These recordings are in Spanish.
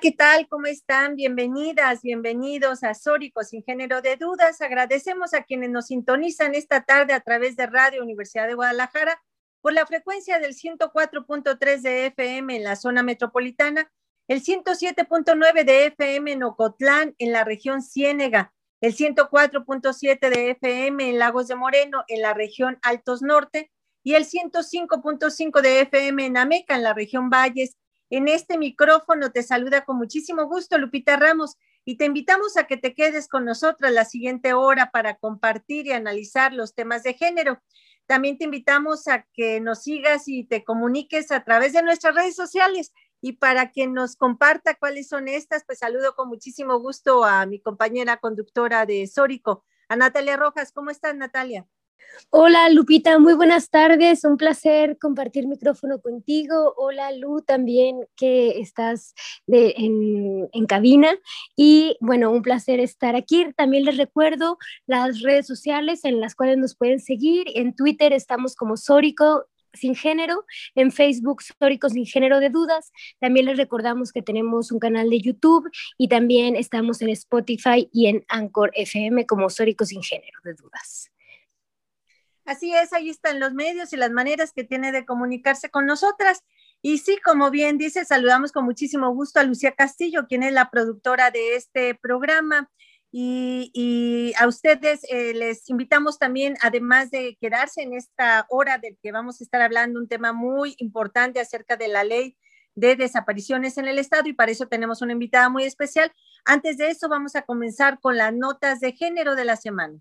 ¿Qué tal? ¿Cómo están? Bienvenidas, bienvenidos a Sórico sin género de dudas. Agradecemos a quienes nos sintonizan esta tarde a través de Radio Universidad de Guadalajara por la frecuencia del 104.3 de FM en la zona metropolitana, el 107.9 de FM en Ocotlán, en la región Ciénega, el 104.7 de FM en Lagos de Moreno, en la región Altos Norte, y el 105.5 de FM en Ameca, en la región Valles, en este micrófono te saluda con muchísimo gusto Lupita Ramos y te invitamos a que te quedes con nosotros la siguiente hora para compartir y analizar los temas de género. También te invitamos a que nos sigas y te comuniques a través de nuestras redes sociales y para que nos comparta cuáles son estas, pues saludo con muchísimo gusto a mi compañera conductora de Sórico, a Natalia Rojas. ¿Cómo estás, Natalia? Hola Lupita, muy buenas tardes, un placer compartir micrófono contigo. Hola Lu también que estás en, en, cabina y bueno, un placer estar aquí. También les recuerdo las redes sociales en las cuales nos pueden seguir. En Twitter estamos como Sórico sin género, en Facebook Sórico sin género de dudas. También les recordamos que tenemos un canal de YouTube y también estamos en Spotify y en Anchor FM como Sórico sin género de dudas. Así es, ahí están los medios y las maneras que tiene de comunicarse con nosotras. Y sí, como bien dice, saludamos con muchísimo gusto a Lucía Castillo, quien es la productora de este programa. Y, a ustedes eh, les invitamos también, además de quedarse en esta hora del que vamos a estar hablando, un tema muy importante acerca de la ley de desapariciones en el Estado y para eso tenemos una invitada muy especial. Antes de eso, vamos a comenzar con las notas de género de la semana.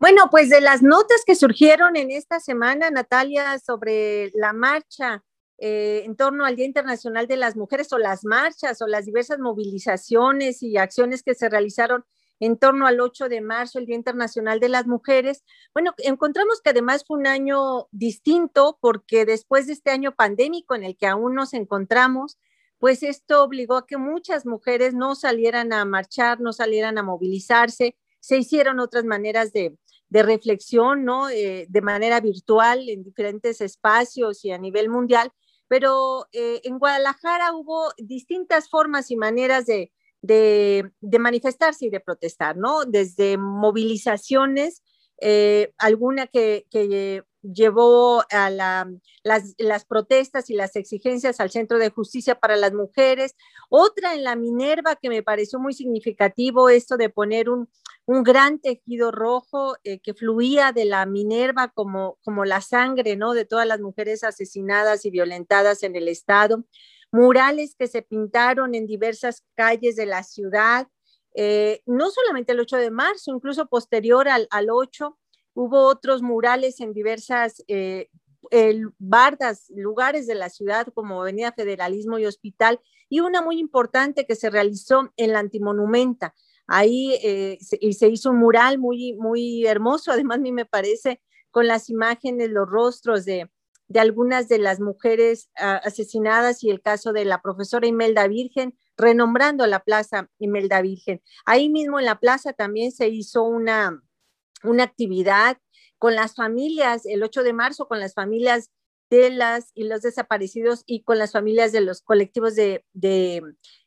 Bueno, pues de las notas que surgieron en esta semana, Natalia, sobre la marcha eh, en torno al Día Internacional de las Mujeres o las marchas o las diversas movilizaciones y acciones que se realizaron en torno al 8 de marzo, el Día Internacional de las Mujeres. Bueno, encontramos que además fue un año distinto porque después de este año pandémico en el que aún nos encontramos, pues esto obligó a que muchas mujeres no salieran a marchar, no salieran a movilizarse, se hicieron otras maneras de, de reflexión, ¿no? Eh, de manera virtual en diferentes espacios y a nivel mundial, pero eh, en Guadalajara hubo distintas formas y maneras de, de, manifestarse y de protestar, ¿no? Desde movilizaciones, eh, alguna que, que, llevó a la, las, las, protestas y las exigencias al Centro de Justicia para las Mujeres, otra en la Minerva que me pareció muy significativo, esto de poner un, un gran tejido rojo eh, que fluía de la Minerva como, como la sangre, ¿no? De todas las mujeres asesinadas y violentadas en el estado, murales que se pintaron en diversas calles de la ciudad, eh, no solamente el 8 de marzo, incluso posterior al, al 8, hubo otros murales en diversas eh, bardas, lugares de la ciudad como Avenida Federalismo y Hospital, y una muy importante que se realizó en la Antimonumenta, Ahí eh, se, se, hizo un mural muy, muy hermoso, además a mí me parece, con las imágenes, los rostros de, de algunas de las mujeres uh, asesinadas y el caso de la profesora Imelda Virgen, renombrando la plaza Imelda Virgen. Ahí mismo en la plaza también se hizo una, una actividad con las familias, el 8 de marzo, con las familias de las y los desaparecidos y con las familias de los colectivos de, de,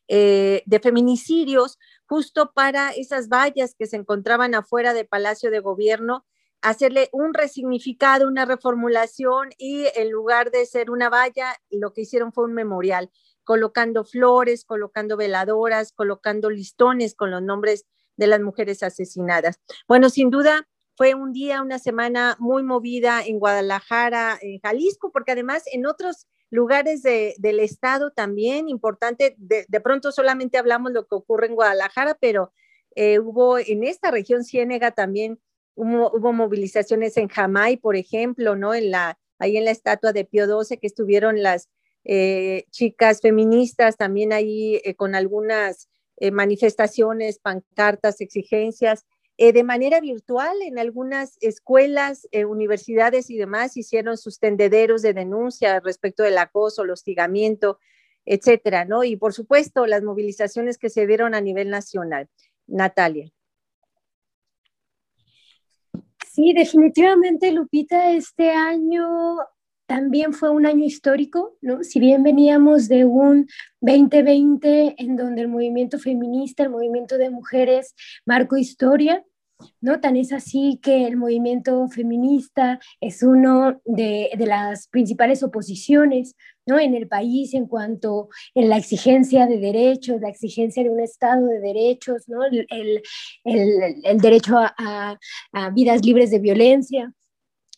eh, de feminicidios, justo para esas vallas que se encontraban afuera del Palacio de Gobierno, hacerle un resignificado, una reformulación y en lugar de ser una valla, lo que hicieron fue un memorial, colocando flores, colocando veladoras, colocando listones con los nombres de las mujeres asesinadas. Bueno, sin duda fue un día, una semana muy movida en Guadalajara, en Jalisco, porque además en otros lugares del estado también importante. De, pronto solamente hablamos lo que ocurre en Guadalajara, pero eh, hubo en esta región Ciénega también hubo, movilizaciones en Jamay, por ejemplo, ¿no? En la, ahí en la estatua de Pío XII que estuvieron las eh, chicas feministas también ahí eh, con algunas eh, manifestaciones, pancartas, exigencias. de manera virtual, en algunas escuelas, universidades y demás hicieron sus tendederos de denuncia respecto del acoso, el hostigamiento, etcétera, ¿no? Y por supuesto, las movilizaciones que se dieron a nivel nacional. Natalia. Sí, definitivamente, Lupita, este año también fue un año histórico, ¿no? Si bien veníamos de un 2020 en donde el movimiento feminista, el movimiento de mujeres marcó historia, ¿no? Tan es así que el movimiento feminista es uno de, las principales oposiciones ¿no? en el país en cuanto a la exigencia de derechos, la exigencia de un Estado de derechos, ¿no? el, derecho a vidas libres de violencia.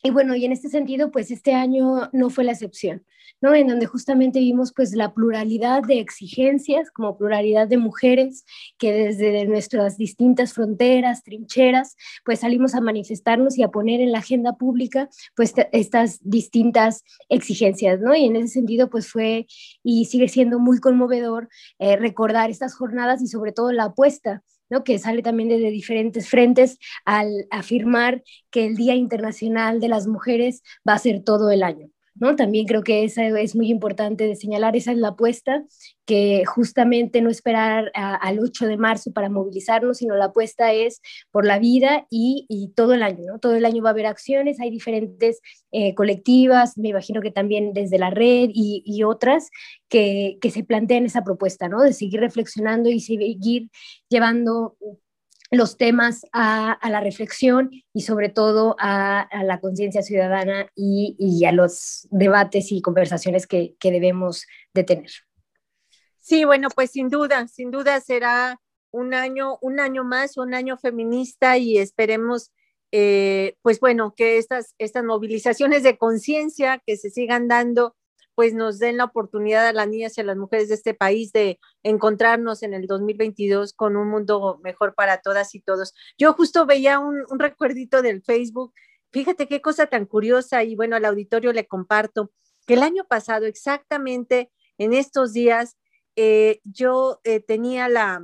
Y bueno, y en este sentido, pues este año no fue la excepción, ¿no? En donde justamente vimos pues la pluralidad de exigencias, como pluralidad de mujeres que desde nuestras distintas fronteras, trincheras, pues salimos a manifestarnos y a poner en la agenda pública pues estas distintas exigencias, ¿no? Y en ese sentido pues fue y sigue siendo muy conmovedor eh, recordar estas jornadas y sobre todo la apuesta que sale también desde diferentes frentes al afirmar que el Día Internacional de las Mujeres va a ser todo el año. ¿No? También creo que esa es muy importante de señalar, esa es la apuesta, que justamente no esperar al 8 de marzo para movilizarnos, sino la apuesta es por la vida y, todo el año. Todo el año va a haber acciones, hay diferentes eh, colectivas, me imagino que también desde la red y, otras que, que, se plantean esa propuesta, ¿no? De seguir reflexionando y seguir llevando los temas a, la reflexión y sobre todo a, la conciencia ciudadana y, a los debates y conversaciones que, debemos de tener. Sí, bueno, pues sin duda, sin duda será un año, un año más, un año feminista y esperemos, eh, pues bueno, que estas, estas movilizaciones de conciencia que se sigan dando pues nos den la oportunidad a las niñas y a las mujeres de este país de encontrarnos en el 2022 con un mundo mejor para todas y todos. Yo justo veía un, recuerdito del Facebook, fíjate qué cosa tan curiosa y bueno, al auditorio le comparto, que el año pasado, exactamente en estos días, eh, yo eh, tenía la,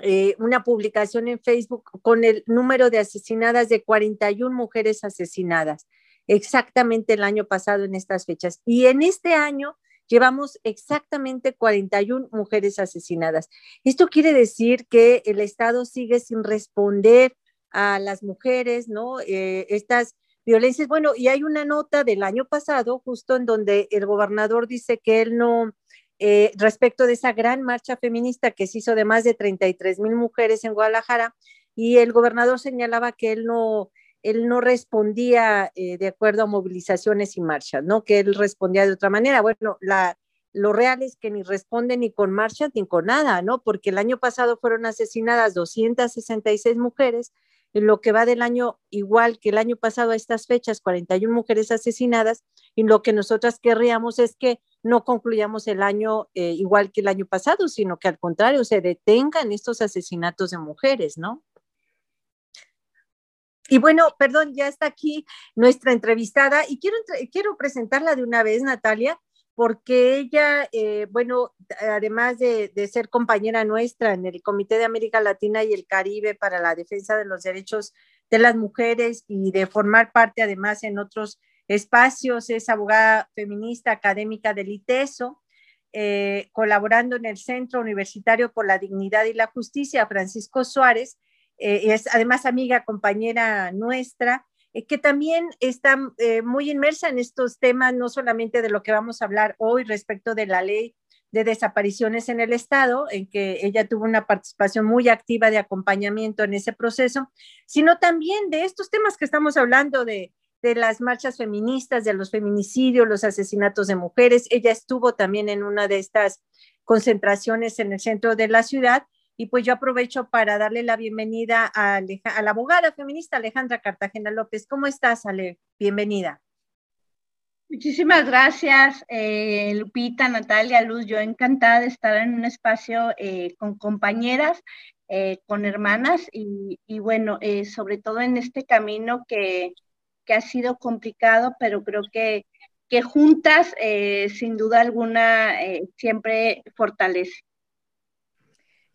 eh, una publicación en Facebook con el número de asesinadas de 41 mujeres asesinadas exactamente el año pasado en estas fechas. Y en este año llevamos exactamente 41 mujeres asesinadas. Esto quiere decir que el Estado sigue sin responder a las mujeres, ¿no? Eh, estas violencias. Bueno, y hay una nota del año pasado, justo en donde el gobernador dice que él no, eh, respecto de esa gran marcha feminista que se hizo de más de 33 mil mujeres en Guadalajara, y el gobernador señalaba que él no, él no respondía eh, de acuerdo a movilizaciones y marchas, ¿no? Que él respondía de otra manera. Bueno, la, lo real es que ni responde ni con marchas ni con nada, ¿no? Porque el año pasado fueron asesinadas 266 mujeres, en lo que va del año, igual que el año pasado a estas fechas, 41 mujeres asesinadas, y lo que nosotras querríamos es que no concluyamos el año eh, igual que el año pasado, sino que al contrario, se detengan estos asesinatos de mujeres, ¿no? Y bueno, perdón, ya está aquí nuestra entrevistada y quiero, quiero presentarla de una vez, Natalia, porque ella, eh, bueno, además de, ser compañera nuestra en el Comité de América Latina y el Caribe para la defensa de los derechos de las mujeres y de formar parte además en otros espacios, es abogada feminista académica del ITESO, eh, colaborando en el Centro Universitario por la Dignidad y la Justicia, Francisco Suárez, eh, es además amiga, compañera nuestra, eh, que también está eh, muy inmersa en estos temas, no solamente de lo que vamos a hablar hoy respecto de la ley de desapariciones en el Estado, en que ella tuvo una participación muy activa de acompañamiento en ese proceso, sino también de estos temas que estamos hablando de, de las marchas feministas, de los feminicidios, los asesinatos de mujeres. Ella estuvo también en una de estas concentraciones en el centro de la ciudad y pues yo aprovecho para darle la bienvenida a, la abogada feminista Alejandra Cartagena López. ¿Cómo estás, Ale? Bienvenida. Muchísimas gracias, eh, Lupita, Natalia, Luz. Yo encantada de estar en un espacio eh, con compañeras con hermanas y, bueno, sobre todo en este camino que, que, ha sido complicado, pero creo que, que juntas, sin duda alguna, siempre fortalece.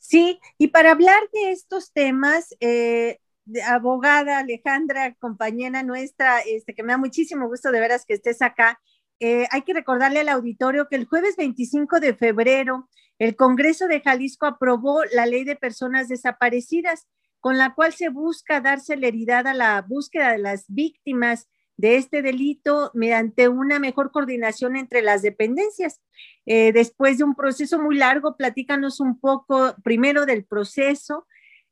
Sí, y para hablar de estos temas, eh, abogada Alejandra, compañera nuestra, este, que me da muchísimo gusto de veras que estés acá, eh, hay que recordarle al auditorio que el jueves 25 de febrero el Congreso de Jalisco aprobó la ley de personas desaparecidas, con la cual se busca dar celeridad a la búsqueda de las víctimas de este delito mediante una mejor coordinación entre las dependencias. Eh, después de un proceso muy largo, platícanos un poco primero del proceso,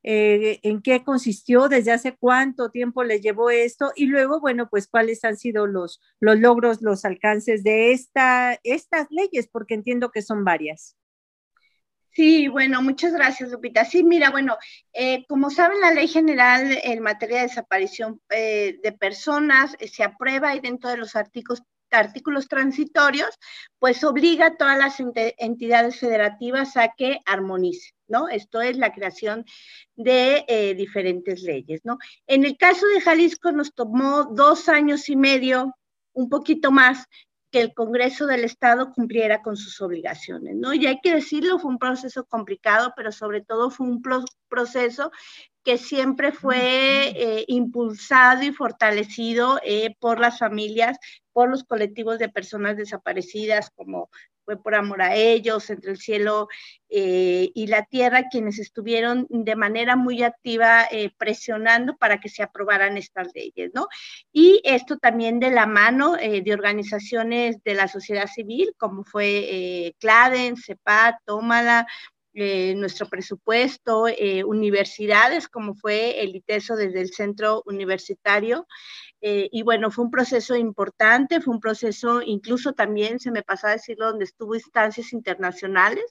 eh, en qué consistió, desde hace cuánto tiempo le llevó esto y luego, bueno, pues cuáles han sido los, los logros, los alcances de esta, estas leyes, porque entiendo que son varias. Sí, bueno, muchas gracias, Lupita. Sí, mira, bueno, eh, como saben, la ley general en materia de desaparición eh, de personas eh, se aprueba y dentro de los artículos, artículos transitorios, pues obliga a todas las entidades federativas a que armonicen, ¿no? Esto es la creación de diferentes leyes, ¿no? En el caso de Jalisco nos tomó dos años y medio, un poquito más, que el Congreso del Estado cumpliera con sus obligaciones, ¿no? Y hay que decirlo, fue un proceso complicado, pero sobre todo fue un proceso que siempre fue eh, impulsado y fortalecido eh, por las familias, por los colectivos de personas desaparecidas, como fue por amor a ellos, entre el cielo eh, y la tierra, quienes estuvieron de manera muy activa eh, presionando para que se aprobaran estas leyes, ¿no? Y esto también de la mano eh, de organizaciones de la sociedad civil, como fue CLADEN, CEPAT, Tómala, nuestro presupuesto, universidades como fue el ITESO desde el centro universitario, eh, y bueno, fue un proceso importante, fue un proceso, incluso también se me pasó a decirlo, donde estuvo instancias internacionales,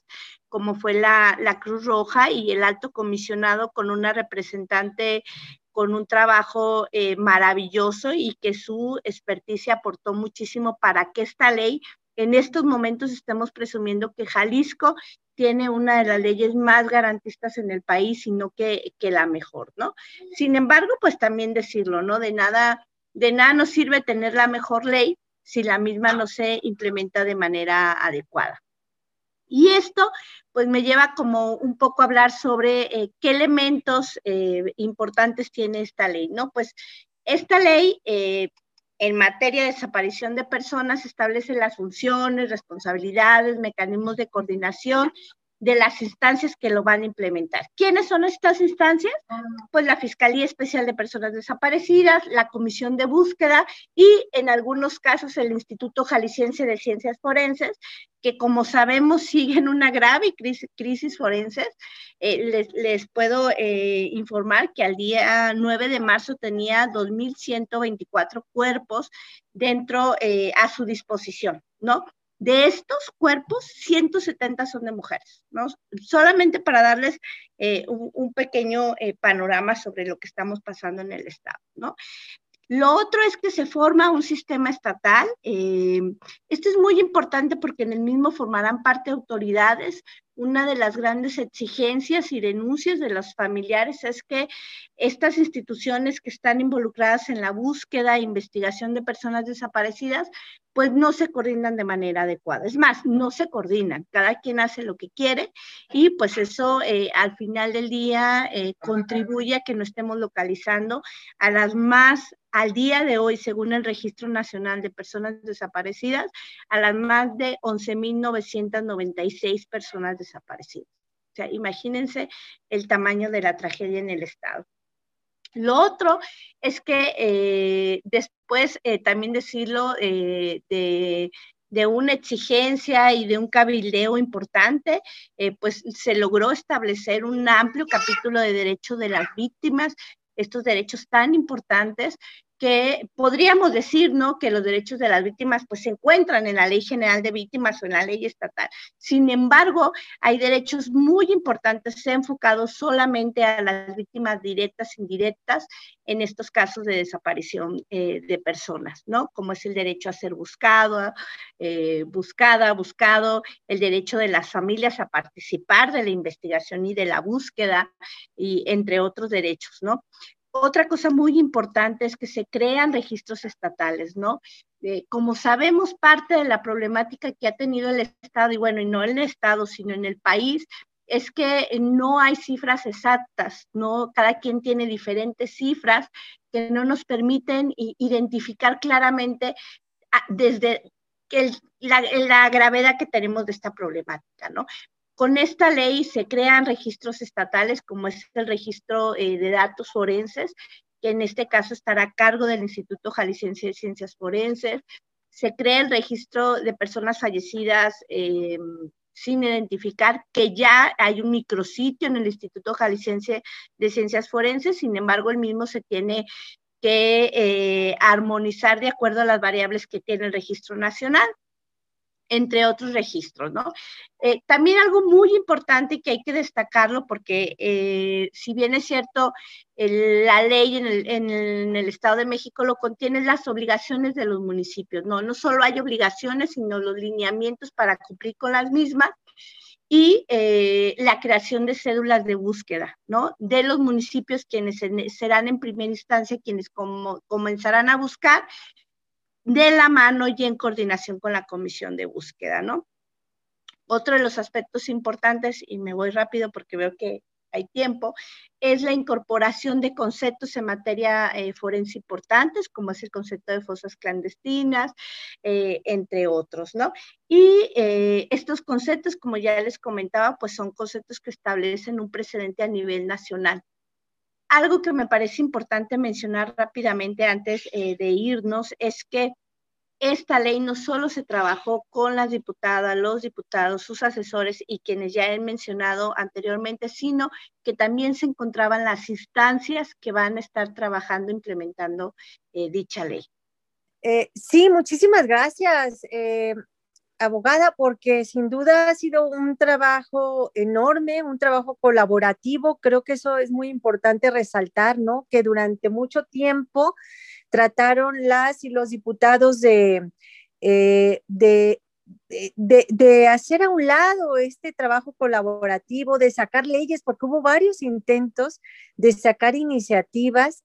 como fue la, Cruz Roja y el alto comisionado con una representante con un trabajo eh, maravilloso y que su experticia aportó muchísimo para que esta ley en estos momentos estemos presumiendo que Jalisco tiene una de las leyes más garantistas en el país, sino que, que la mejor, ¿no? Sin embargo, pues también decirlo, ¿no? De nada de nada nos sirve tener la mejor ley si la misma no se implementa de manera adecuada. Y esto, pues me lleva como un poco a hablar sobre eh, qué elementos eh, importantes tiene esta ley, ¿no? Pues esta ley eh, en materia de desaparición de personas establece las funciones, responsabilidades, mecanismos de coordinación de las instancias que lo van a implementar. ¿Quiénes son estas instancias? Pues la Fiscalía Especial de Personas Desaparecidas, la Comisión de Búsqueda y en algunos casos el Instituto Jalisciense de Ciencias Forenses, que como sabemos siguen una grave crisis, crisis forenses. Eh, les, puedo eh, informar que al día 9 de marzo tenía 2.124 cuerpos dentro eh, a su disposición, ¿no? De estos cuerpos, 170 son de mujeres, ¿no? Solamente para darles eh, un, pequeño eh, panorama sobre lo que estamos pasando en el Estado, ¿no? Lo otro es que se forma un sistema estatal. Eh, esto es muy importante porque en el mismo formarán parte autoridades. Una de las grandes exigencias y denuncias de los familiares es que estas instituciones que están involucradas en la búsqueda e investigación de personas desaparecidas pues no se coordinan de manera adecuada. Es más, no se coordinan, cada quien hace lo que quiere y pues eso eh, al final del día eh, contribuye a que no estemos localizando a las más, al día de hoy, según el Registro Nacional de Personas Desaparecidas, a las más de 11.996 personas desaparecidas. O sea, imagínense el tamaño de la tragedia en el Estado. Lo otro es que eh, después eh, también decirlo eh, de, una exigencia y de un cabildeo importante, pues se logró establecer un amplio capítulo de derechos de las víctimas, estos derechos tan importantes que podríamos decir, ¿no? Que los derechos de las víctimas pues se encuentran en la Ley General de Víctimas o en la ley estatal. Sin embargo, hay derechos muy importantes enfocados solamente a las víctimas directas, indirectas, en estos casos de desaparición eh, de personas, ¿no? Como es el derecho a ser buscado, eh, buscada, buscado, el derecho de las familias a participar de la investigación y de la búsqueda, y entre otros derechos, ¿no? Otra cosa muy importante es que se crean registros estatales, ¿no? como sabemos, parte de la problemática que ha tenido el Estado, y bueno, y no el Estado, sino en el país, es que no hay cifras exactas, ¿no? Cada quien tiene diferentes cifras que no nos permiten identificar claramente ah, desde la, la, gravedad que tenemos de esta problemática, ¿no? Con esta ley se crean registros estatales, como es el registro eh, de datos forenses, que en este caso estará a cargo del Instituto Jalisciense de Ciencias Forenses. Se crea el registro de personas fallecidas eh, sin identificar, que ya hay un micrositio en el Instituto Jalisciense de Ciencias Forenses, sin embargo, el mismo se tiene que eh, armonizar de acuerdo a las variables que tiene el registro nacional entre otros registros, ¿no? Eh, también algo muy importante que hay que destacarlo, porque eh, si bien es cierto, la ley en el, Estado de México lo contiene las obligaciones de los municipios, ¿no? No solo hay obligaciones, sino los lineamientos para cumplir con las mismas y eh, la creación de cédulas de búsqueda, ¿no? De los municipios quienes serán en primera instancia quienes comenzarán a buscar de la mano y en coordinación con la comisión de búsqueda, ¿no? Otro de los aspectos importantes, y me voy rápido porque veo que hay tiempo, es la incorporación de conceptos en materia eh, forense importantes, como es el concepto de fosas clandestinas, eh, entre otros, ¿no? Y eh, estos conceptos, como ya les comentaba, pues son conceptos que establecen un precedente a nivel nacional algo que me parece importante mencionar rápidamente antes eh, de irnos es que esta ley no solo se trabajó con las diputadas, los diputados, sus asesores y quienes ya he mencionado anteriormente, sino que también se encontraban las instancias que van a estar trabajando, implementando eh, dicha ley. Eh, sí, muchísimas gracias abogada, porque sin duda ha sido un trabajo enorme, un trabajo colaborativo. Creo que eso es muy importante resaltar, ¿no? Que durante mucho tiempo trataron las y los diputados de, eh, de, de, hacer a un lado este trabajo colaborativo, de sacar leyes, porque hubo varios intentos de sacar iniciativas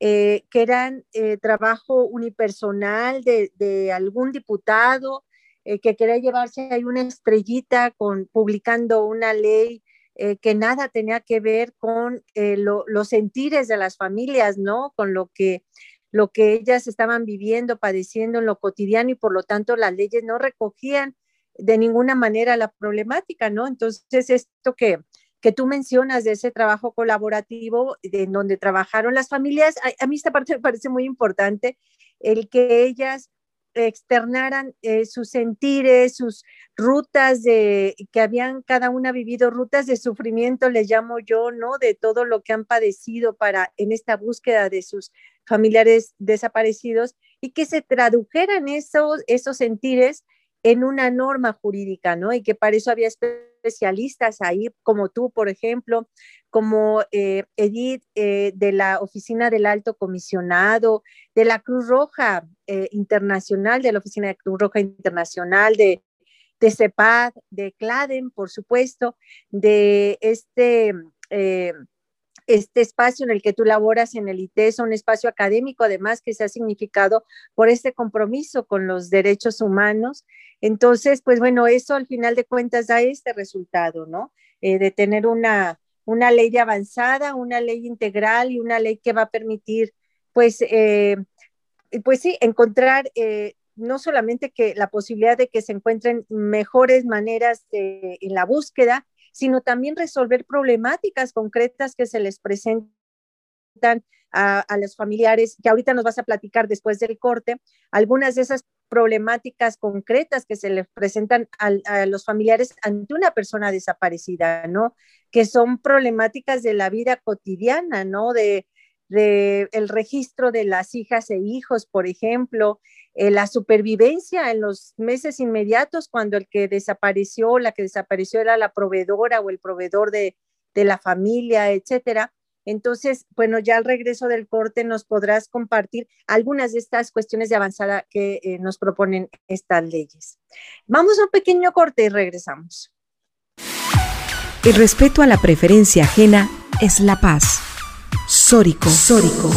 eh, que eran eh, trabajo unipersonal de, de, algún diputado eh, que quería llevarse ahí una estrellita con publicando una ley eh, que nada tenía que ver con eh, los sentires de las familias, ¿no? Con lo que, lo que ellas estaban viviendo, padeciendo en lo cotidiano y por lo tanto las leyes no recogían de ninguna manera la problemática, ¿no? Entonces, esto que, que tú mencionas de ese trabajo colaborativo en donde trabajaron las familias, a, a, mí esta parte me parece muy importante, el que ellas externaran eh, sus sentires, sus rutas de que habían cada una vivido rutas de sufrimiento, les llamo yo, ¿no? De todo lo que han padecido para en esta búsqueda de sus familiares desaparecidos y que se tradujeran esos, esos sentires en una norma jurídica, ¿no? Y que para eso había especialistas ahí, como tú, por ejemplo, como eh, Edith eh, de la Oficina del Alto Comisionado, de la Cruz Roja eh, Internacional, de la Oficina de Cruz Roja Internacional, de, de CEPAD, de CLADEN, por supuesto, de este este espacio en el que tú laboras en el ITES, un espacio académico además que se ha significado por este compromiso con los derechos humanos. Entonces, pues bueno, eso al final de cuentas da este resultado, ¿no? De tener una, una ley avanzada, una ley integral y una ley que va a permitir, pues, eh, pues sí, encontrar eh, no solamente que la posibilidad de que se encuentren mejores maneras en la búsqueda, sino también resolver problemáticas concretas que se les presentan a, los familiares, que ahorita nos vas a platicar después del corte, algunas de esas problemáticas concretas que se les presentan a, los familiares ante una persona desaparecida, ¿no? Que son problemáticas de la vida cotidiana, ¿no? De, de el registro de las hijas e hijos, por ejemplo, eh, la supervivencia en los meses inmediatos cuando el que desapareció, la que desapareció era la proveedora o el proveedor de, de la familia, etcétera. Entonces, bueno, ya al regreso del corte nos podrás compartir algunas de estas cuestiones de avanzada que eh, nos proponen estas leyes. Vamos a un pequeño corte y regresamos. El respeto a la preferencia ajena es la paz. Sórico. Sórico.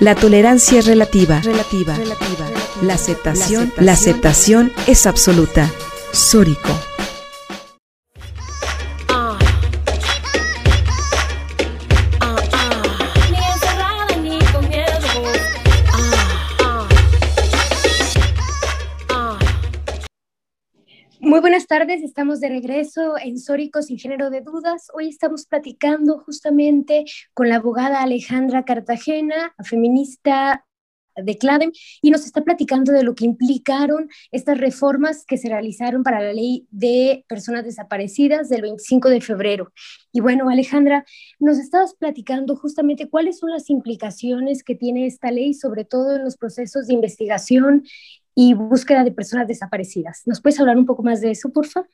La tolerancia es relativa. Relativa. La aceptación, la aceptación es absoluta. Sórico. Buenas tardes, estamos de regreso en Sórico sin género de dudas. Hoy estamos platicando justamente con la abogada Alejandra Cartagena, feminista de CLADEM, y nos está platicando de lo que implicaron estas reformas que se realizaron para la ley de personas desaparecidas del 25 de febrero. Y bueno, Alejandra, nos estabas platicando justamente cuáles son las implicaciones que tiene esta ley, sobre todo en los procesos de investigación y búsqueda de personas desaparecidas. ¿Nos puedes hablar un poco más de eso, por favor?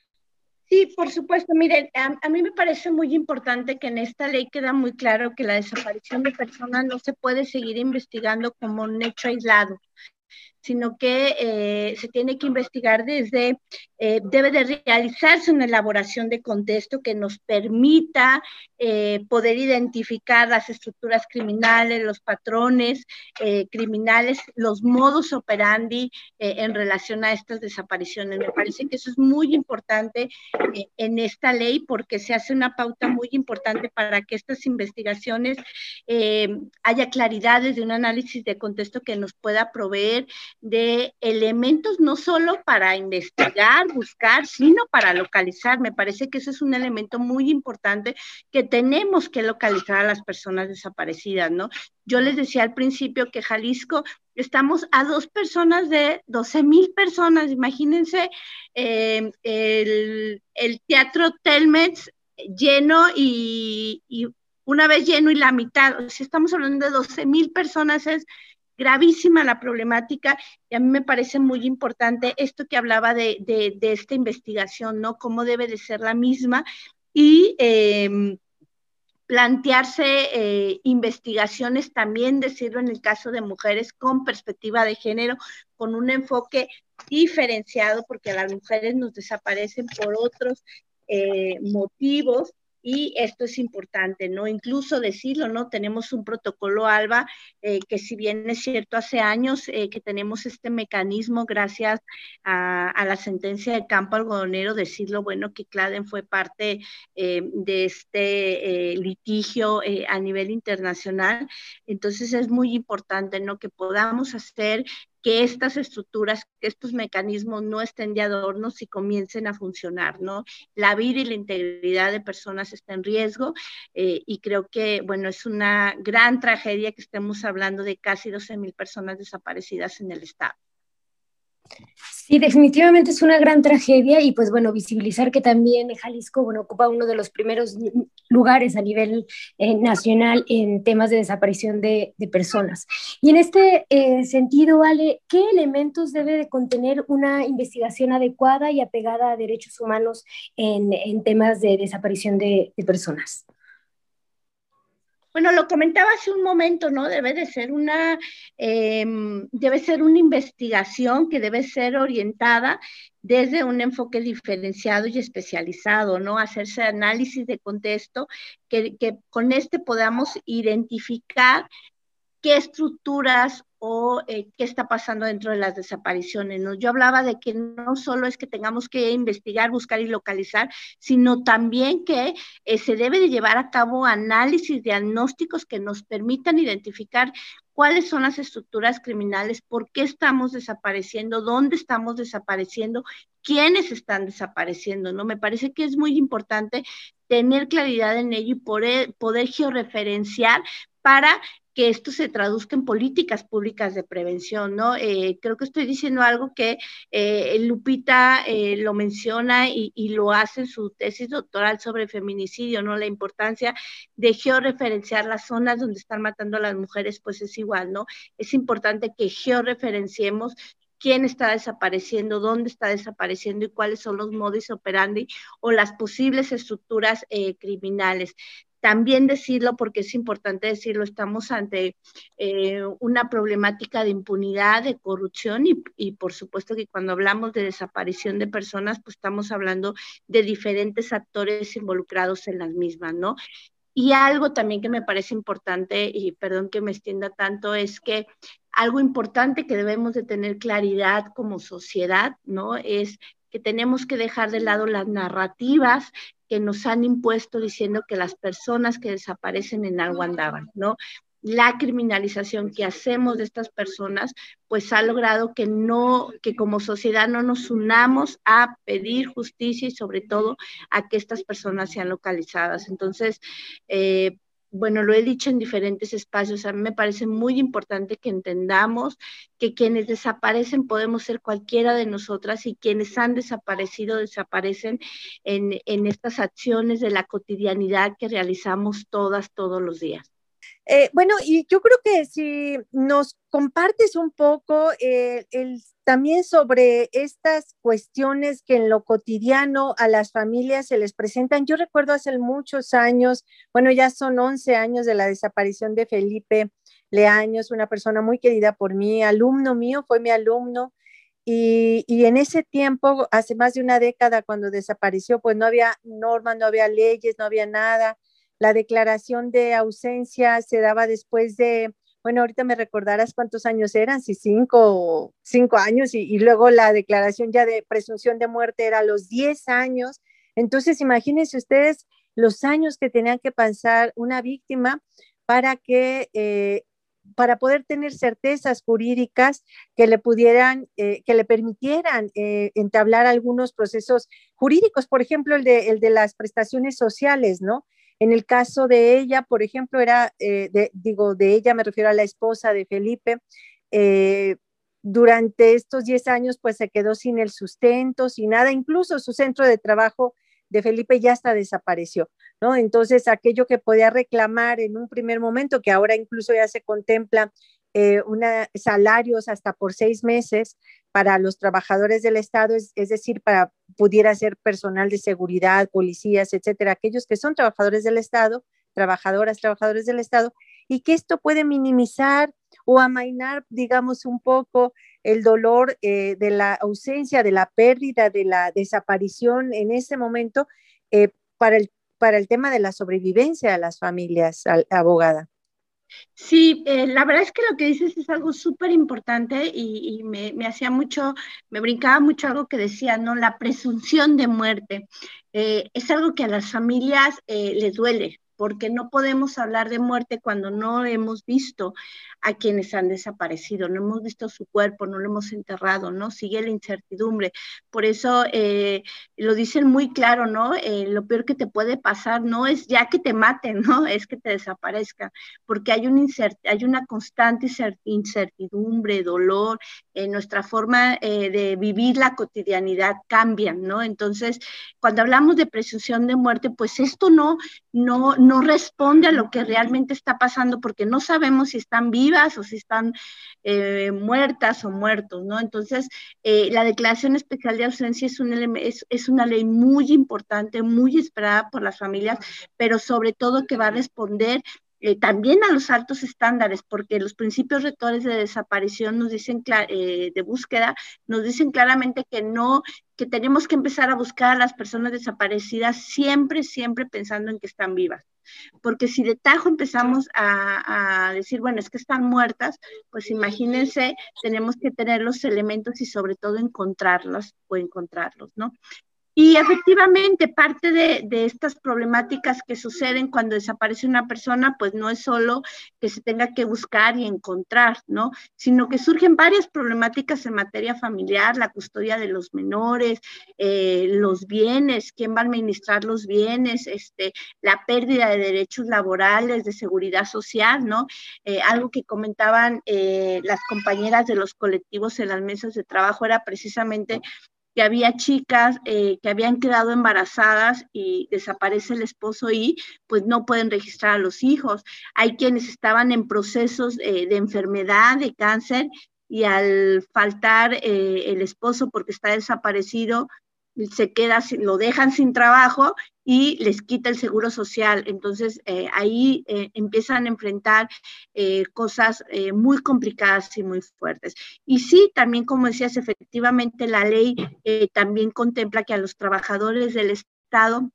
Sí, por supuesto. Miren, a, mí me parece muy importante que en esta ley queda muy claro que la desaparición de personas no se puede seguir investigando como un hecho aislado sino que eh, se tiene que investigar desde, eh, debe de realizarse una elaboración de contexto que nos permita eh, poder identificar las estructuras criminales, los patrones criminales, los modos operandi en relación a estas desapariciones. Me parece que eso es muy importante en esta ley porque se hace una pauta muy importante para que estas investigaciones haya claridades de un análisis de contexto que nos pueda proveer de elementos no solo para investigar, buscar, sino para localizar. Me parece que ese es un elemento muy importante que tenemos que localizar a las personas desaparecidas, ¿no? Yo les decía al principio que Jalisco estamos a dos personas de 12 mil personas. Imagínense eh, el, teatro Telmex lleno y, y, una vez lleno y la mitad. Si estamos hablando de 12 mil personas, es gravísima la problemática y a mí me parece muy importante esto que hablaba de, esta investigación, ¿no? Cómo debe de ser la misma y em, plantearse eh, investigaciones también, decirlo en el caso de mujeres con perspectiva de género, con un enfoque diferenciado, porque las mujeres nos desaparecen por otros eh, motivos y esto es importante, ¿no? Incluso decirlo, ¿no? Tenemos un protocolo ALBA eh, que si bien es cierto hace años eh, que tenemos este mecanismo gracias a, la sentencia de campo algodonero, decirlo, bueno, que Claden fue parte eh, de este litigio a nivel internacional, entonces es muy importante, ¿no? Que podamos hacer que estas estructuras, que estos mecanismos no estén de adornos y comiencen a funcionar, ¿no? La vida y la integridad de personas está en riesgo eh, y creo que, bueno, es una gran tragedia que estemos hablando de casi 12 mil personas desaparecidas en el Estado. Sí, definitivamente es una gran tragedia y pues bueno, visibilizar que también Jalisco, ocupa uno de los primeros lugares a nivel eh, nacional en temas de desaparición de, personas. Y en este eh, sentido, Ale, ¿qué elementos debe de contener una investigación adecuada y apegada a derechos humanos en, temas de desaparición de personas? Bueno, lo comentaba hace un momento, ¿no? Debe de ser una, em, debe ser una investigación que debe ser orientada desde un enfoque diferenciado y especializado, ¿no? Hacerse análisis de contexto, que, que con este podamos identificar qué estructuras o eh, qué está pasando dentro de las desapariciones. ¿no? Yo hablaba de que no solo es que tengamos que investigar, buscar y localizar, sino también que eh, se debe de llevar a cabo análisis diagnósticos que nos permitan identificar cuáles son las estructuras criminales, por qué estamos desapareciendo, dónde estamos desapareciendo, quiénes están desapareciendo, ¿no? Me parece que es muy importante tener claridad en ello y poder, poder georreferenciar para que esto se traduzca en políticas públicas de prevención, ¿no? Eh, creo que estoy diciendo algo que eh, Lupita eh, lo menciona y, lo hace en su tesis doctoral sobre feminicidio, ¿no? La importancia de georreferenciar las zonas donde están matando a las mujeres, pues es igual, ¿no? Es importante que georreferenciemos quién está desapareciendo, dónde está desapareciendo y cuáles son los modus operandi o las posibles estructuras criminales también decirlo, porque es importante decirlo, estamos ante eh, una problemática de impunidad, de corrupción y, por supuesto que cuando hablamos de desaparición de personas, pues estamos hablando de diferentes actores involucrados en las mismas, ¿no? Y algo también que me parece importante, y perdón que me extienda tanto, es que algo importante que debemos de tener claridad como sociedad, ¿no? Es que tenemos que dejar de lado las narrativas que nos han impuesto diciendo que las personas que desaparecen en algo andaban, ¿no? La criminalización que hacemos de estas personas, pues ha logrado que no, que como sociedad no nos unamos a pedir justicia y sobre todo a que estas personas sean localizadas. Entonces, eh, bueno, lo he dicho en diferentes espacios, a mí me parece muy importante que entendamos que quienes desaparecen podemos ser cualquiera de nosotras y quienes han desaparecido desaparecen en, en estas acciones de la cotidianidad que realizamos todas, todos los días. Eh, bueno, y yo creo que si nos compartes un poco eh, también sobre estas cuestiones que en lo cotidiano a las familias se les presentan. Yo recuerdo hace muchos años, bueno, ya son 11 años de la desaparición de Felipe Leaños, una persona muy querida por mí, alumno mío, fue mi alumno. Y, y, en ese tiempo, hace más de una década, cuando desapareció, pues no había normas, no había leyes, no había nada. La declaración de ausencia se daba después de, bueno, ahorita me recordarás cuántos años eran, si cinco, cinco años, y, luego la declaración ya de presunción de muerte era a los diez años. Entonces, imagínense ustedes los años que tenían que pasar una víctima para que eh, para poder tener certezas jurídicas que le pudieran, eh, que le permitieran eh, entablar algunos procesos jurídicos, por ejemplo, el de, el de las prestaciones sociales, ¿no? En el caso de ella, por ejemplo, era, eh, digo, de ella me refiero a la esposa de Felipe, eh, durante estos 10 años pues se quedó sin el sustento, sin nada, incluso su centro de trabajo de Felipe ya hasta desapareció, ¿no? Entonces, aquello que podía reclamar en un primer momento, que ahora incluso ya se contempla eh, una, salarios hasta por seis meses para los trabajadores del Estado, es, decir, para pudiera ser personal de seguridad, policías, etcétera, aquellos que son trabajadores del Estado, trabajadoras, trabajadores del Estado, y que esto puede minimizar o amainar, digamos, un poco el dolor eh, de la ausencia, de la pérdida, de la desaparición en ese momento eh, para, el, para el tema de la sobrevivencia de las familias, abogada. Sí, eh, la verdad es que lo que dices es algo súper importante y, me, hacía mucho, me brincaba mucho algo que decía, ¿no? La presunción de muerte. Eh, es algo que a las familias eh, les duele, porque no podemos hablar de muerte cuando no hemos visto a quienes han desaparecido, no hemos visto su cuerpo, no lo hemos enterrado, ¿no? Sigue la incertidumbre. Por eso eh, lo dicen muy claro, ¿no? Eh, lo peor que te puede pasar no es ya que te maten, ¿no? Es que te desaparezcan, porque hay, un hay una constante incertidumbre, dolor, en nuestra forma eh, de vivir la cotidianidad cambian, ¿no? Entonces, cuando hablamos de presunción de muerte, pues esto no, no, no responde a lo que realmente está pasando, porque no sabemos si están vivos o si están eh, muertas o muertos, ¿no? Entonces, eh, la declaración especial de ausencia es, un es, es una ley muy importante, muy esperada por las familias, pero sobre todo que va a responder eh, también a los altos estándares, porque los principios rectores de desaparición nos dicen, de búsqueda, nos dicen claramente que no, que tenemos que empezar a buscar a las personas desaparecidas siempre, siempre pensando en que están vivas. Porque si de tajo empezamos a, decir, bueno, es que están muertas, pues imagínense, tenemos que tener los elementos y sobre todo encontrarlos o encontrarlos, ¿no? Y efectivamente, parte de, estas problemáticas que suceden cuando desaparece una persona, pues no es solo que se tenga que buscar y encontrar, ¿no? Sino que surgen varias problemáticas en materia familiar, la custodia de los menores, eh, los bienes, quién va a administrar los bienes, este, la pérdida de derechos laborales, de seguridad social, ¿no? Eh, algo que comentaban eh, las compañeras de los colectivos en las mesas de trabajo era precisamente que había chicas eh, que habían quedado embarazadas y desaparece el esposo y pues no pueden registrar a los hijos. Hay quienes estaban en procesos eh, de enfermedad, de cáncer, y al faltar eh, el esposo porque está desaparecido, se queda, lo dejan sin trabajo y les quita el seguro social. Entonces, eh, ahí eh, empiezan a enfrentar eh, cosas muy complicadas y muy fuertes. Y sí, también, como decías, efectivamente la ley también contempla que a los trabajadores del Estado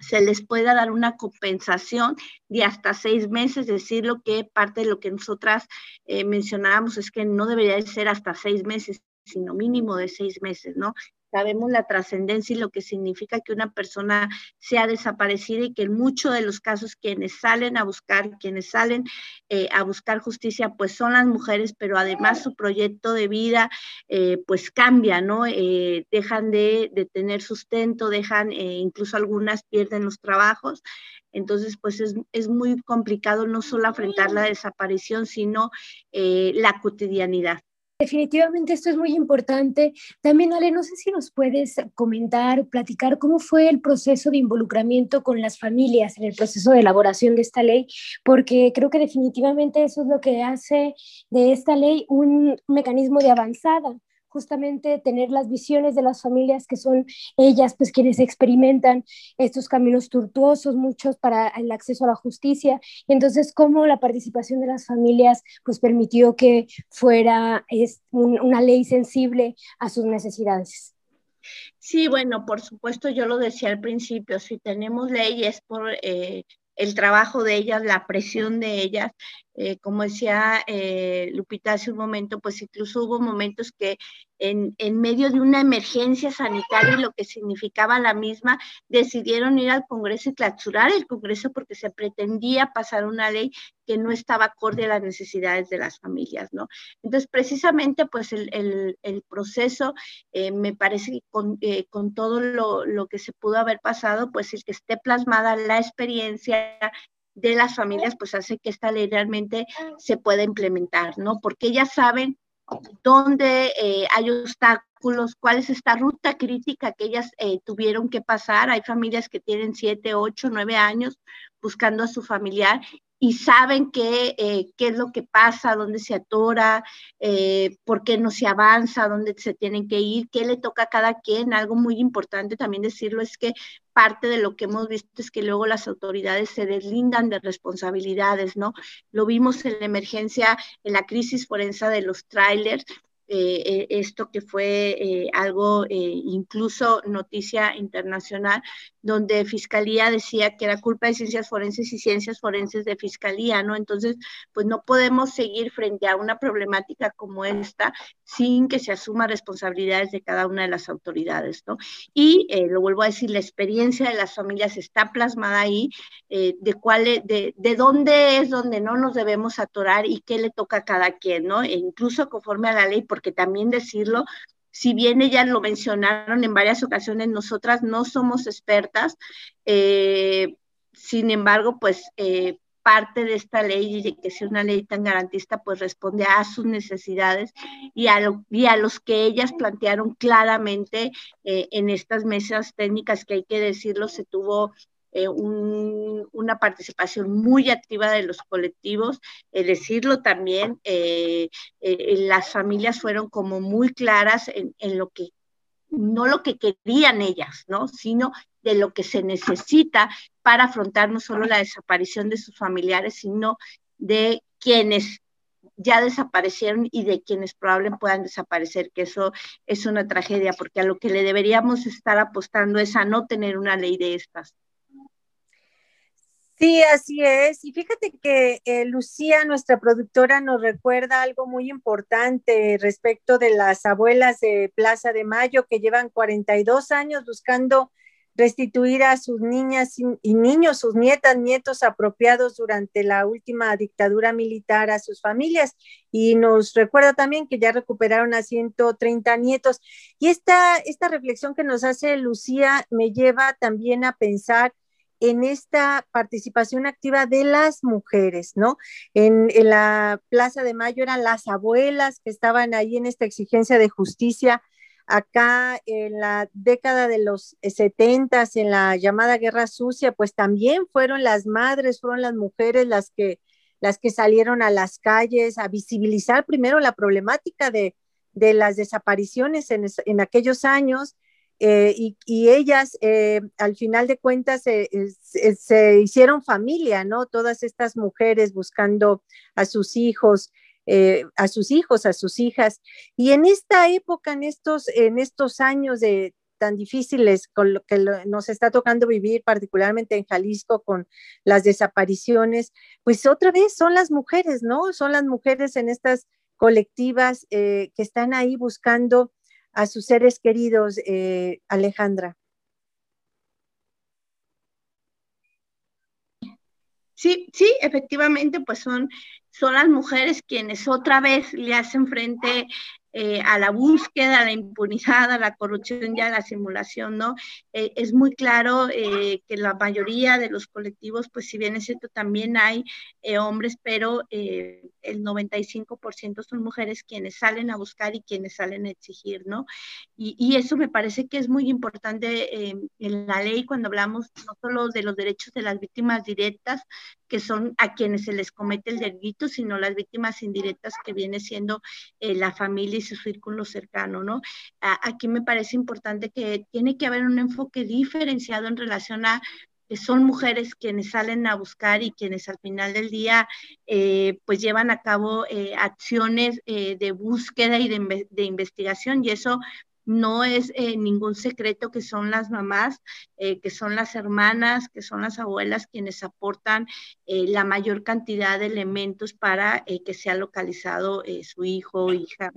se les pueda dar una compensación de hasta seis meses, decir lo que parte de lo que nosotras mencionábamos es que no debería ser hasta seis meses, sino mínimo de seis meses, ¿no? Sabemos la trascendencia y lo que significa que una persona sea desaparecida y que en muchos de los casos quienes salen a buscar, quienes salen eh, a buscar justicia, pues son las mujeres, pero además su proyecto de vida eh, pues cambia, ¿no? Eh, dejan de, tener sustento, dejan, incluso algunas pierden los trabajos. Entonces, pues es, es, muy complicado no solo afrontar la desaparición, sino la cotidianidad. Definitivamente esto es muy importante. También, Ale, no sé si nos puedes comentar, platicar cómo fue el proceso de involucramiento con las familias en el proceso de elaboración de esta ley, porque creo que definitivamente eso es lo que hace de esta ley un mecanismo de avanzada justamente tener las visiones de las familias que son ellas, pues quienes experimentan estos caminos tortuosos, muchos para el acceso a la justicia. Y entonces, cómo la participación de las familias, pues permitió que fuera es, una ley sensible a sus necesidades. Sí, bueno, por supuesto, yo lo decía al principio, si tenemos leyes por eh, el trabajo de ellas, la presión de ellas, eh, como decía eh, Lupita hace un momento, pues incluso hubo momentos que en, medio de una emergencia sanitaria y lo que significaba la misma, decidieron ir al Congreso y clausurar el Congreso porque se pretendía pasar una ley que no estaba acorde a las necesidades de las familias, ¿no? Entonces, precisamente, pues el, proceso, eh, me parece que con, con todo lo, lo que se pudo haber pasado, pues el que esté plasmada la experiencia de las familias, pues hace que esta ley realmente se pueda implementar, ¿no? Porque ellas saben dónde eh, hay obstáculos, cuál es esta ruta crítica que ellas eh, tuvieron que pasar. Hay familias que tienen siete, ocho, nueve años buscando a su familiar y saben qué, eh, qué es lo que pasa, dónde se atora, eh, por qué no se avanza, dónde se tienen que ir, qué le toca a cada quien. Algo muy importante también decirlo es que parte de lo que hemos visto es que luego las autoridades se deslindan de responsabilidades, ¿no? Lo vimos en la emergencia, en la crisis forense de los trailers, eh, eh, esto que fue eh, algo incluso noticia internacional, donde Fiscalía decía que era culpa de ciencias forenses y ciencias forenses de Fiscalía, ¿no? Entonces, pues no podemos seguir frente a una problemática como esta sin que se asuma responsabilidades de cada una de las autoridades, ¿no? Y lo vuelvo a decir, la experiencia de las familias está plasmada ahí, de cuál, de, de dónde es donde no nos debemos atorar y qué le toca a cada quien, ¿no? E incluso conforme a la ley, porque también decirlo, si bien ellas lo mencionaron en varias ocasiones, nosotras no somos expertas, eh, sin embargo, pues eh, parte de esta ley y de que sea una ley tan garantista, pues responde a sus necesidades y a, lo, y a los que ellas plantearon claramente eh, en estas mesas técnicas que hay que decirlo, se tuvo eh, una participación muy activa de los colectivos, decirlo también, eh, eh, las familias fueron como muy claras en, lo que, no lo que querían ellas, ¿no? Sino de lo que se necesita para afrontar no solo la desaparición de sus familiares, sino de quienes ya desaparecieron y de quienes probablemente puedan desaparecer, que eso es una tragedia, porque a lo que le deberíamos estar apostando es a no tener una ley de estas. Sí, así es. Y fíjate que eh, Lucía, nuestra productora, nos recuerda algo muy importante respecto de las abuelas de Plaza de Mayo que llevan 42 años buscando restituir a sus niñas y niños, sus nietas, nietos apropiados durante la última dictadura militar a sus familias. Y nos recuerda también que ya recuperaron a 130 nietos. Y esta, esta reflexión que nos hace Lucía me lleva también a pensar en esta participación activa de las mujeres, ¿no? En, la Plaza de Mayo eran las abuelas que estaban ahí en esta exigencia de justicia. Acá en la década de los setentas, en la llamada Guerra Sucia, pues también fueron las madres, fueron las mujeres las que, las que salieron a las calles a visibilizar primero la problemática de, las desapariciones en, en aquellos años eh, y, ellas, eh, al final de cuentas, se hicieron familia, ¿no? Todas estas mujeres buscando a sus hijos, eh, a sus hijos, a sus hijas. Y en esta época, en estos, en estos años de, tan difíciles con lo que nos está tocando vivir, particularmente en Jalisco, con las desapariciones, pues otra vez son las mujeres, ¿no? Son las mujeres en estas colectivas que están ahí buscando a sus seres queridos, eh, Alejandra. Sí, sí, efectivamente, pues son, son las mujeres quienes otra vez le hacen frente eh, a la búsqueda, a la impunidad, a la corrupción y a la simulación, ¿no? Eh, es muy claro eh, que la mayoría de los colectivos, pues si bien es cierto, también hay hombres, pero el 95% son mujeres quienes salen a buscar y quienes salen a exigir, ¿no? Y, y eso me parece que es muy importante en la ley cuando hablamos no solo de los derechos de las víctimas directas, que son a quienes se les comete el delito, sino las víctimas indirectas que viene siendo la familia su círculo cercano, ¿no? aquí me parece importante que tiene que haber un enfoque diferenciado en relación a que son mujeres quienes salen a buscar y quienes al final del día eh, pues llevan a cabo eh, acciones eh, de búsqueda y de, de, investigación y eso no es eh, ningún secreto que son las mamás, eh, que son las hermanas, que son las abuelas quienes aportan eh, la mayor cantidad de elementos para que sea localizado su hijo o hija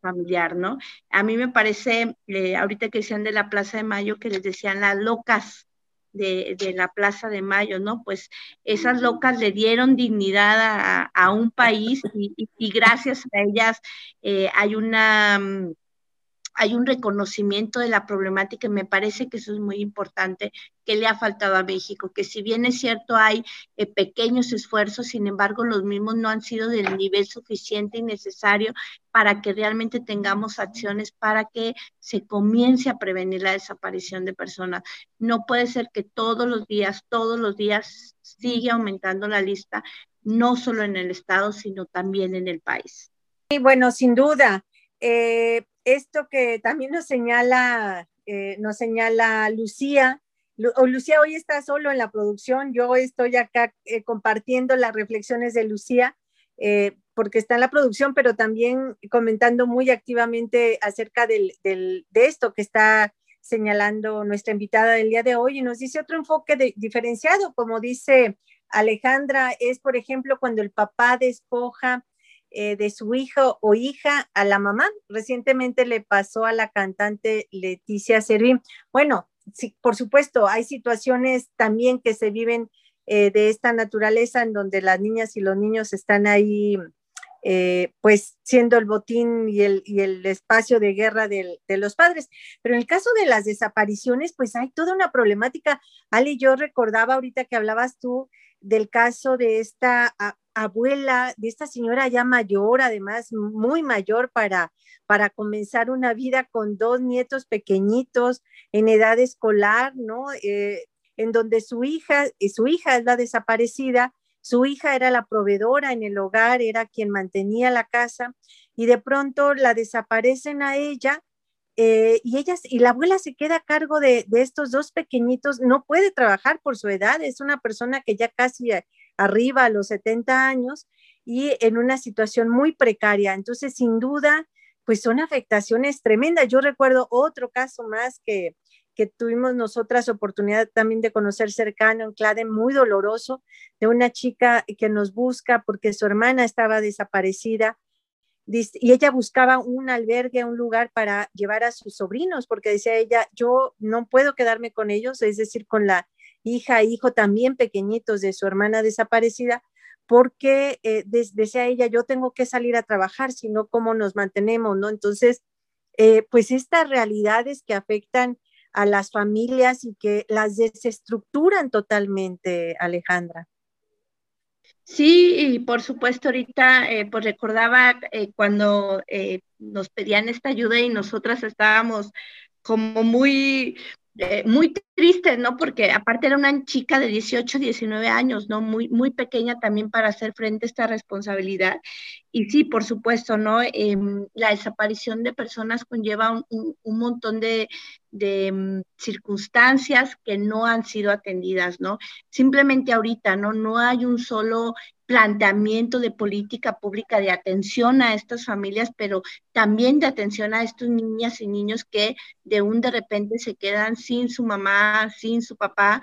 familiar, ¿no? A mí me parece, ahorita que decían de la Plaza de Mayo, que les decían las locas de, la Plaza de Mayo, ¿no? Pues esas locas le dieron dignidad a, un país y, gracias a ellas hay una mm, hay un reconocimiento de la problemática y me parece que eso es muy importante que le ha faltado a México, que si bien es cierto hay eh, pequeños esfuerzos, sin embargo los mismos no han sido del nivel suficiente y necesario para que realmente tengamos acciones para que se comience a prevenir la desaparición de personas. No puede ser que todos los días, todos los días siga aumentando la lista, no solo en el Estado, sino también en el país. Y bueno, sin duda. Eh, esto que también nos señala, eh, nos señala Lucía, Lucía hoy está solo en la producción, yo estoy acá eh, compartiendo las reflexiones de Lucía, eh, porque está en la producción, pero también comentando muy activamente acerca del, de esto que está señalando nuestra invitada del día de hoy y nos dice otro enfoque diferenciado, como dice Alejandra, es por ejemplo cuando el papá despoja eh, de su hijo o hija a la mamá. Recientemente le pasó a la cantante Leticia Servín. Bueno, sí, por supuesto, hay situaciones también que se viven eh, de esta naturaleza en donde las niñas y los niños están ahí, eh, pues siendo el botín y el, y el espacio de guerra de los padres. Pero en el caso de las desapariciones, pues hay toda una problemática. Ali, yo recordaba ahorita que hablabas tú del caso de esta abuela, de esta señora ya mayor, además muy mayor para, para comenzar una vida con dos nietos pequeñitos en edad escolar, ¿no? Eh, en donde su hija, su hija es la desaparecida, su hija era la proveedora en el hogar, era quien mantenía la casa, y de pronto la desaparecen a ella eh, y ellas, y la abuela se queda a cargo de, estos dos pequeñitos, no puede trabajar por su edad, es una persona que ya casi arriba a los 70 años y en una situación muy precaria. Entonces, sin duda, pues son afectaciones tremendas. Yo recuerdo otro caso más que, que tuvimos nosotras oportunidad también de conocer cercano, un clave muy doloroso, de una chica que nos busca porque su hermana estaba desaparecida y ella buscaba un albergue, un lugar para llevar a sus sobrinos, porque decía ella, yo no puedo quedarme con ellos, es decir, con la hija, hijo también pequeñitos de su hermana desaparecida, porque eh, decía ella, yo tengo que salir a trabajar, si no, ¿cómo nos mantenemos? ¿no? Entonces, eh, pues estas realidades que afectan a las familias y que las desestructuran totalmente, Alejandra. Sí, y por supuesto ahorita eh, pues recordaba eh, cuando eh, nos pedían esta ayuda y nosotras estábamos como muy, muy tristes, ¿no? Porque aparte era una chica de 18, 19 años, ¿no? Muy, muy pequeña también para hacer frente a esta responsabilidad. Y sí, por supuesto, ¿no? Em, la desaparición de personas conlleva un, montón de, mm, circunstancias que no han sido atendidas, ¿no? Simplemente ahorita, ¿no? No hay un solo planteamiento de política pública de atención a estas familias, pero también de atención a estos niñas y niños que de un de repente se quedan sin su mamá, sin su papá,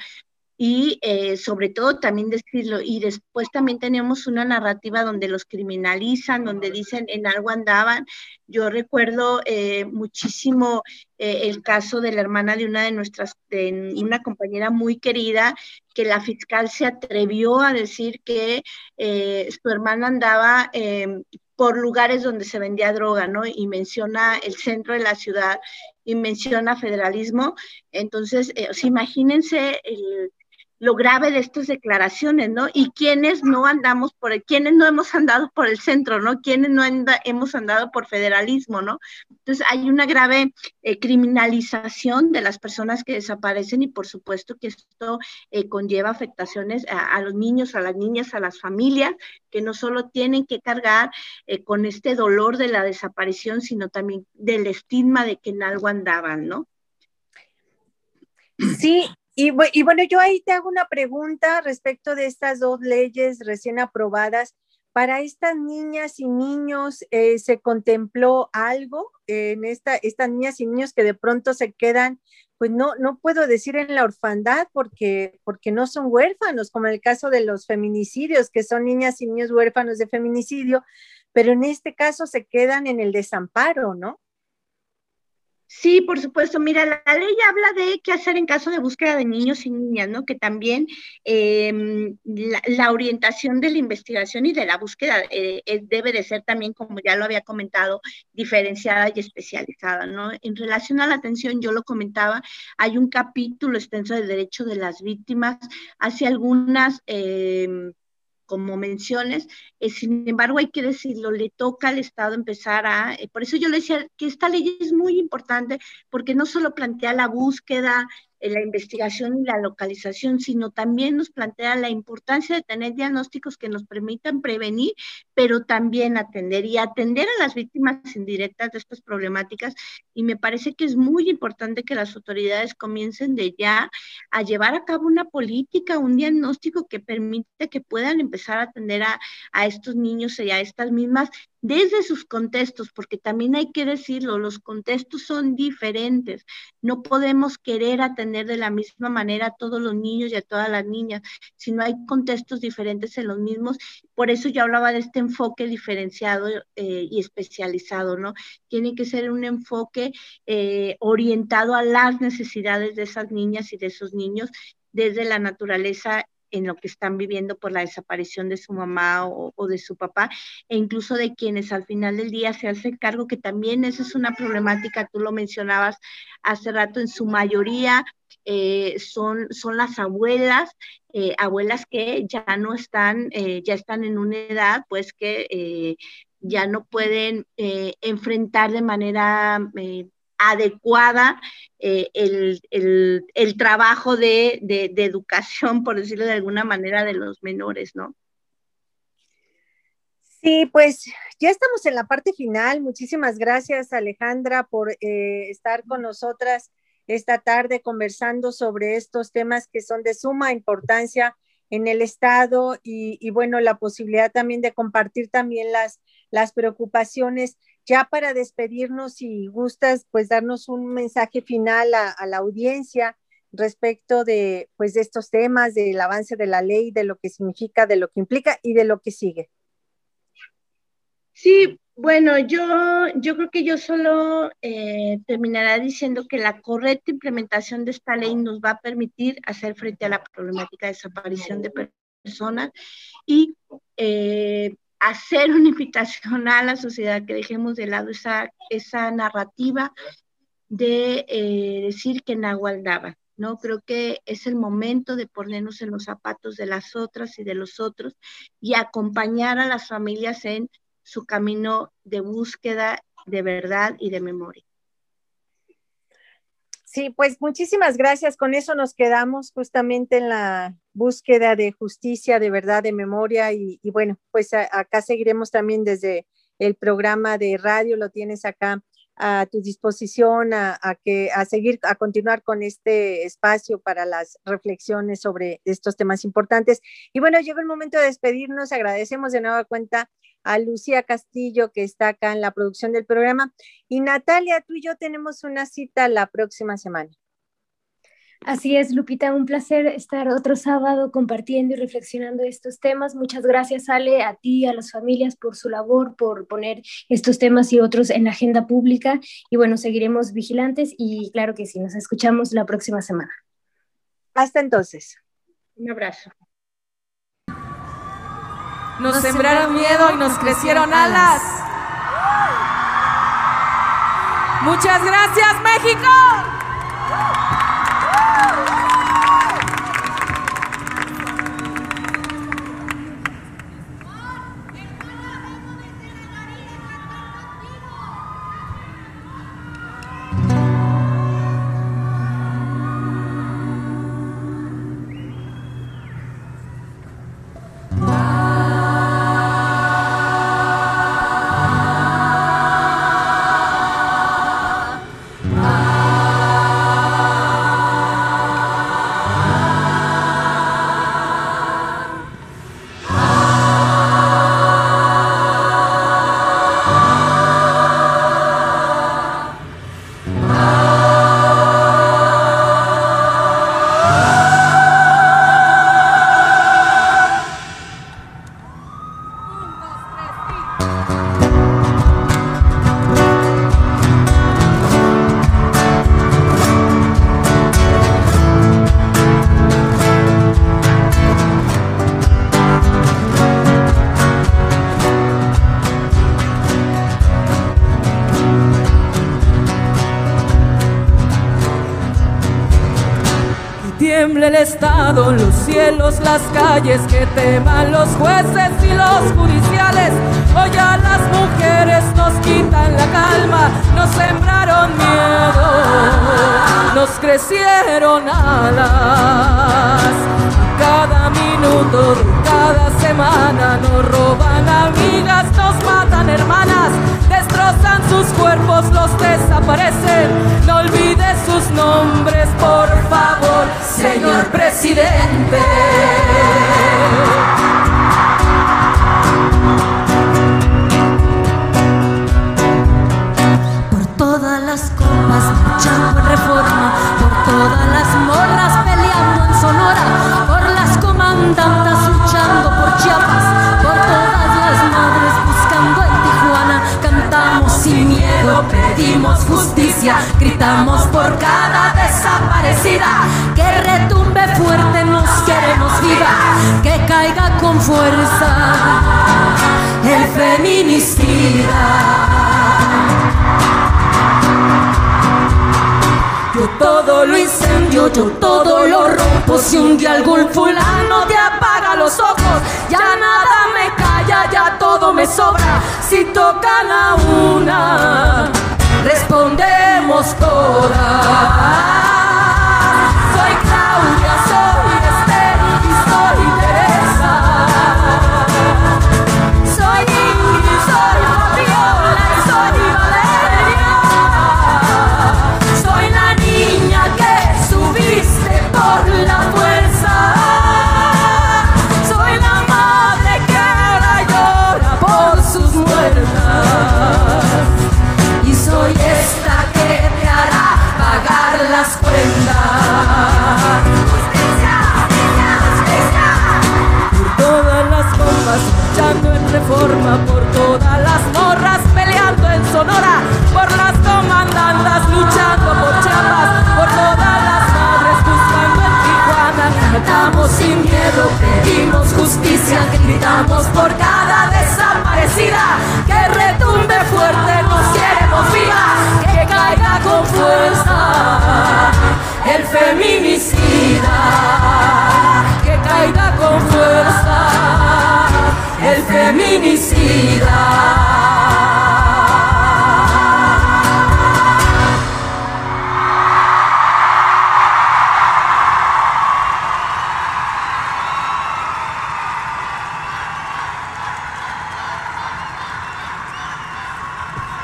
y eh, sobre todo también decirlo, y después también tenemos una narrativa donde los criminalizan, donde dicen en algo andaban. Yo recuerdo eh, muchísimo eh, el caso de la hermana de una de nuestras, de una compañera muy querida, que la fiscal se atrevió a decir que su hermana andaba por lugares donde se vendía droga, ¿no? Y menciona el centro de la ciudad y menciona federalismo. Entonces, imagínense el, lo grave de estas declaraciones, ¿no? Y quienes no andamos por el, quienes no hemos andado por el centro, ¿no? Quienes no hemos andado por federalismo, ¿no? Entonces hay una grave eh, criminalización de las personas que desaparecen y por supuesto que esto eh, conlleva afectaciones a, los niños, a las niñas, a las familias, que no solo tienen que cargar eh, con este dolor de la desaparición, sino también del estigma de que en algo andaban, ¿no? Sí, y, bueno, yo ahí te hago una pregunta respecto de estas dos leyes recién aprobadas. ¿Para estas niñas y niños eh, se contempló algo en esta, estas niñas y niños que de pronto se quedan, pues no, no puedo decir en la orfandad porque, porque no son huérfanos, como en el caso de los feminicidios, que son niñas y niños huérfanos de feminicidio, pero en este caso se quedan en el desamparo, ¿no? Sí, por supuesto. Mira, la, ley habla de qué hacer en caso de búsqueda de niños y niñas, ¿no? Que también em, la, orientación de la investigación y de la búsqueda eh, debe de ser también, como ya lo había comentado, diferenciada y especializada, ¿no? En relación a la atención, yo lo comentaba, hay un capítulo extenso del derecho de las víctimas hacia algunas... Eh, como menciones, eh, sin embargo, hay que decirlo, le toca al Estado empezar a, eh, por eso yo le decía que esta ley es muy importante, porque no solo plantea la búsqueda la investigación y la localización, sino también nos plantea la importancia de tener diagnósticos que nos permitan prevenir, pero también atender y atender a las víctimas indirectas de estas problemáticas. Y me parece que es muy importante que las autoridades comiencen de ya a llevar a cabo una política, un diagnóstico que permite que puedan empezar a atender a, a estos niños y a estas mismas desde sus contextos, porque también hay que decirlo, los contextos son diferentes. No podemos querer atender de la misma manera a todos los niños y a todas las niñas, sino hay contextos diferentes en los mismos. Por eso yo hablaba de este enfoque diferenciado eh, y especializado, ¿no? Tiene que ser un enfoque eh, orientado a las necesidades de esas niñas y de esos niños desde la naturaleza en lo que están viviendo por la desaparición de su mamá o, de su papá, e incluso de quienes al final del día se hacen cargo, que también esa es una problemática, tú lo mencionabas hace rato, en su mayoría eh, son, son las abuelas, eh, abuelas que ya no están, eh, ya están en una edad, pues que ya no pueden enfrentar de manera adecuada eh, el, trabajo de, educación, por decirlo de alguna manera, de los menores, ¿no? Sí, pues ya estamos en la parte final. Muchísimas gracias, Alejandra, por eh, estar con nosotras esta tarde conversando sobre estos temas que son de suma importancia en el estado y, bueno, la posibilidad también de compartir también las, las preocupaciones. Ya para despedirnos, si gustas, pues darnos un mensaje final a, a la audiencia respecto de, pues, de estos temas, del avance de la ley, de lo que significa, de lo que implica y de lo que sigue. Sí, bueno, yo, yo creo que yo solo eh, diciendo que la correcta implementación de esta ley nos va a permitir hacer frente a la problemática de desaparición de personas y eh, hacer una invitación a la sociedad que dejemos de lado esa, esa narrativa de eh, decir que Nahual daba. ¿no? Creo que es el momento de ponernos en los zapatos de las otras y de los otros y acompañar a las familias en su camino de búsqueda de verdad y de memoria. Sí, pues muchísimas gracias. Con eso nos quedamos justamente en la búsqueda de justicia, de verdad, de memoria. Y, bueno, pues acá seguiremos también desde el programa de radio, lo tienes acá a tu disposición a, que, a seguir, a continuar con este espacio para las reflexiones sobre estos temas importantes. Y bueno, llega el momento de despedirnos. Agradecemos de nueva cuenta a Lucía Castillo, que está acá en la producción del programa. Y Natalia, tú y yo tenemos una cita la próxima semana. Así es, Lupita, un placer estar otro sábado compartiendo y reflexionando estos temas. Muchas gracias, Ale, a ti, a las familias por su labor, por poner estos temas y otros en la agenda pública. Y bueno, seguiremos vigilantes y claro que sí, nos escuchamos la próxima semana. Hasta entonces. Un abrazo. Nos sembraron miedo y nos crecieron alas. Muchas gracias, México. Los cielos, las calles, que teman los jueces y los judiciales. Hoy a las mujeres nos quitan la calma, nos sembraron miedo, nos crecieron alas. Cada minuto cada semana nos roban amigas, nos matan hermanas destrozan sus cuerpos, los desaparecen. No olvides sus nombres, por favor, señor presidente. Por Yo todo lo incendio, yo todo lo rompo. Si un día algún fulano te apaga los ojos, ya nada me calla, ya todo me sobra. Si tocan a una, respondemos todas. por todo.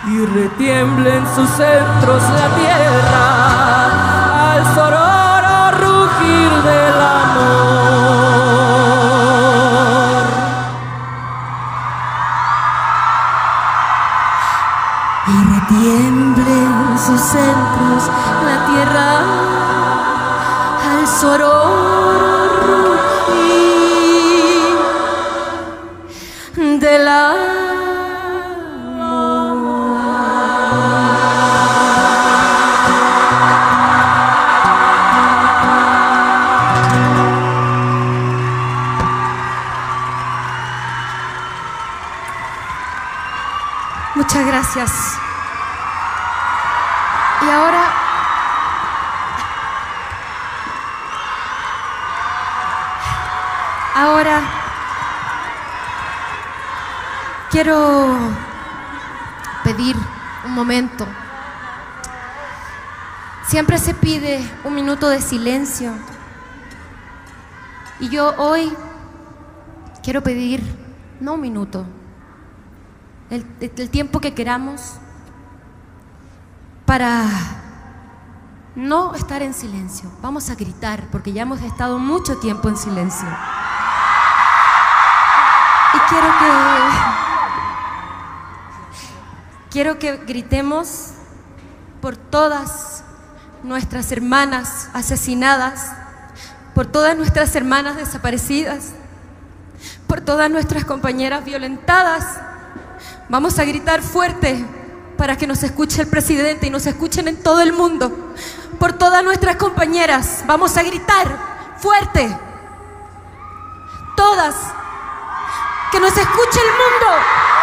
Y retiembla en sus centros la tierra sus centros la tierra al sororo pedir un momento. Siempre se pide un minuto de silencio. Y yo hoy quiero pedir, no un minuto, el, el tiempo que queramos para no estar en silencio. Vamos a gritar porque ya hemos estado mucho tiempo en silencio. Y quiero que quiero que gritemos por todas nuestras hermanas asesinadas, por todas nuestras hermanas desaparecidas, por todas nuestras compañeras violentadas. Vamos a gritar fuerte para que nos escuche el presidente y nos escuchen en todo el mundo. Por todas nuestras compañeras, vamos a gritar fuerte. Todas. Que nos escuche el mundo.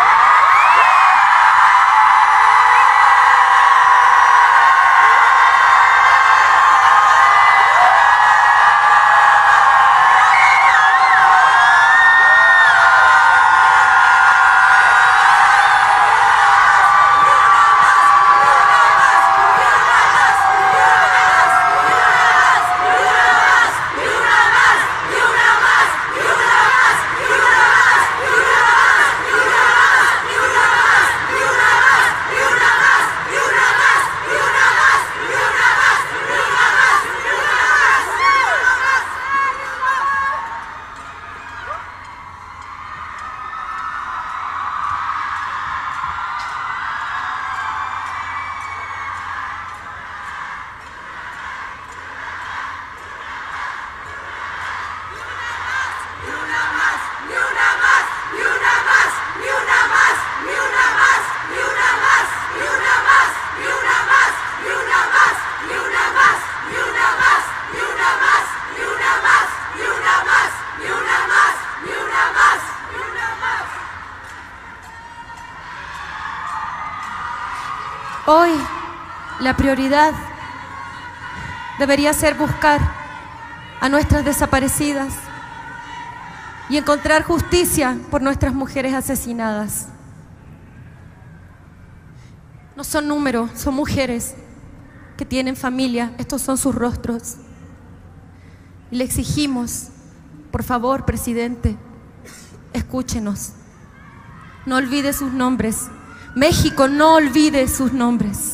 La prioridad debería ser buscar a nuestras desaparecidas y encontrar justicia por nuestras mujeres asesinadas. No son números, son mujeres que tienen familia, estos son sus rostros. Y le exigimos, por favor, presidente, escúchenos. No olvide sus nombres. México, no olvide sus nombres.